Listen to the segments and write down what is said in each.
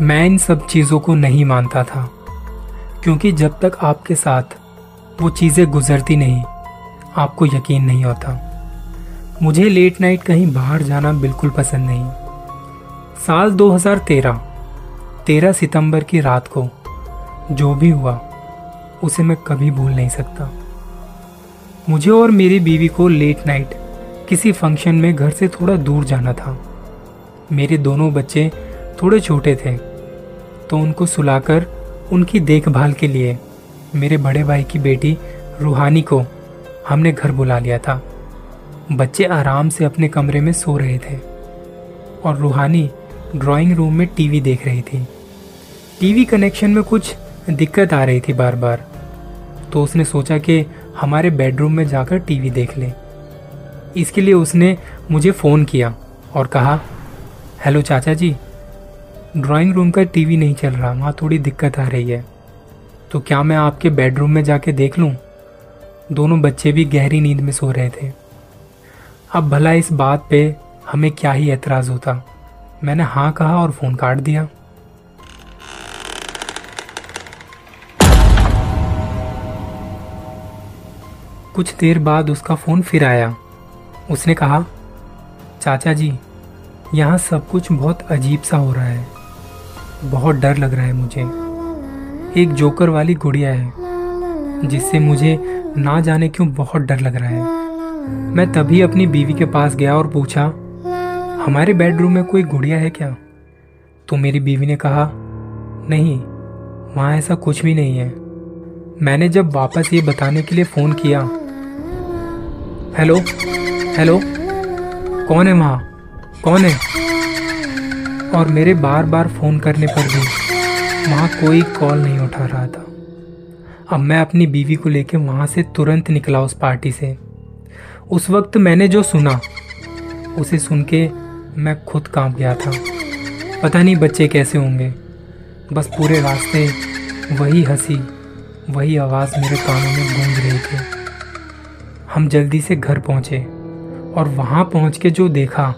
मैं इन सब चीज़ों को नहीं मानता था, क्योंकि जब तक आपके साथ वो चीज़ें गुजरती नहीं, आपको यकीन नहीं होता। मुझे लेट नाइट कहीं बाहर जाना बिल्कुल पसंद नहीं। साल 2013 13 सितंबर की रात को जो भी हुआ, उसे मैं कभी भूल नहीं सकता। मुझे और मेरी बीवी को लेट नाइट किसी फ़ंक्शन में घर से थोड़ा दूर जाना था। मेरे दोनों बच्चे थोड़े छोटे थे। तो उनको सुलाकर, उनकी देखभाल के लिए, मेरे बड़े भाई की बेटी रूहानी को हमने घर बुला लिया था। बच्चे आराम से अपने कमरे में सो रहे थे। और रूहानी ड्राइंग रूम में टीवी देख रही थी। टीवी कनेक्शन में कुछ दिक्कत आ रही थी बार बार तो उसने सोचा कि हमारे बेडरूम में जाकर टीवी देख ले। इसके लिए उसने मुझे फ़ोन किया और कहा, हेलो चाचा जी ड्राइंग रूम का टीवी नहीं चल रहा, वहाँ थोड़ी दिक्कत आ रही है। तो क्या मैं आपके बेडरूम में जाके देख लूँ? दोनों बच्चे भी गहरी नींद में सो रहे थे। अब भला इस बात पे हमें क्या ही एतराज़ होता। मैंने हाँ कहा और फ़ोन काट दिया। कुछ देर बाद उसका फ़ोन फिर आया। उसने कहा, चाचा जी, यहाँ सब कुछ बहुत अजीब सा हो रहा है। बहुत डर लग रहा है मुझे। एक जोकर वाली गुड़िया है, जिससे मुझे ना जाने क्यों बहुत डर लग रहा है। मैं तभी अपनी बीवी के पास गया और पूछा, हमारे बेडरूम में कोई गुड़िया है क्या? तो मेरी बीवी ने कहा, नहीं, वहाँ ऐसा कुछ भी नहीं है। मैंने जब वापस ये बताने के लिए फ़ोन किया, हेलो हेलो, कौन है वहाँ? कौन है? और मेरे बार बार फ़ोन करने पर भी वहाँ कोई कॉल नहीं उठा रहा था। अब मैं अपनी बीवी को लेकर वहाँ से तुरंत निकला उस पार्टी से। उस वक्त मैंने जो सुना, उसे सुन के मैं खुद काँप गया था। पता नहीं बच्चे कैसे होंगे। बस पूरे रास्ते वही हँसी, वही आवाज़ मेरे कानों में गूंज रही थी। हम जल्दी से घर पहुँचे और वहाँ पहुँच के जो देखा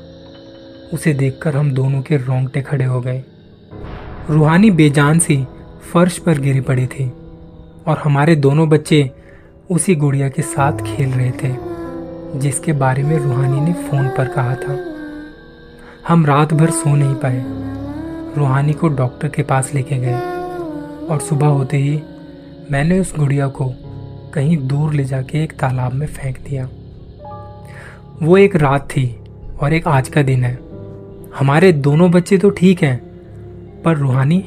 उसे देखकर हम दोनों के रोंगटे खड़े हो गए। रूहानी बेजान सी फर्श पर गिरी पड़ी थी और हमारे दोनों बच्चे उसी गुड़िया के साथ खेल रहे थे, जिसके बारे में रूहानी ने फ़ोन पर कहा था। हम रात भर सो नहीं पाए। रूहानी को डॉक्टर के पास लेके गए और सुबह होते ही मैंने उस गुड़िया को कहीं दूर ले जाके एक तालाब में फेंक दिया। वो एक रात थी और एक आज का दिन है। हमारे दोनों बच्चे तो ठीक हैं, पर रूहानी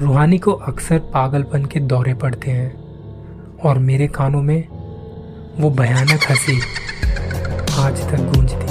रूहानी को अक्सर पागलपन के दौरे पड़ते हैं, और मेरे कानों में वो भयानक हँसी आज तक गूंजती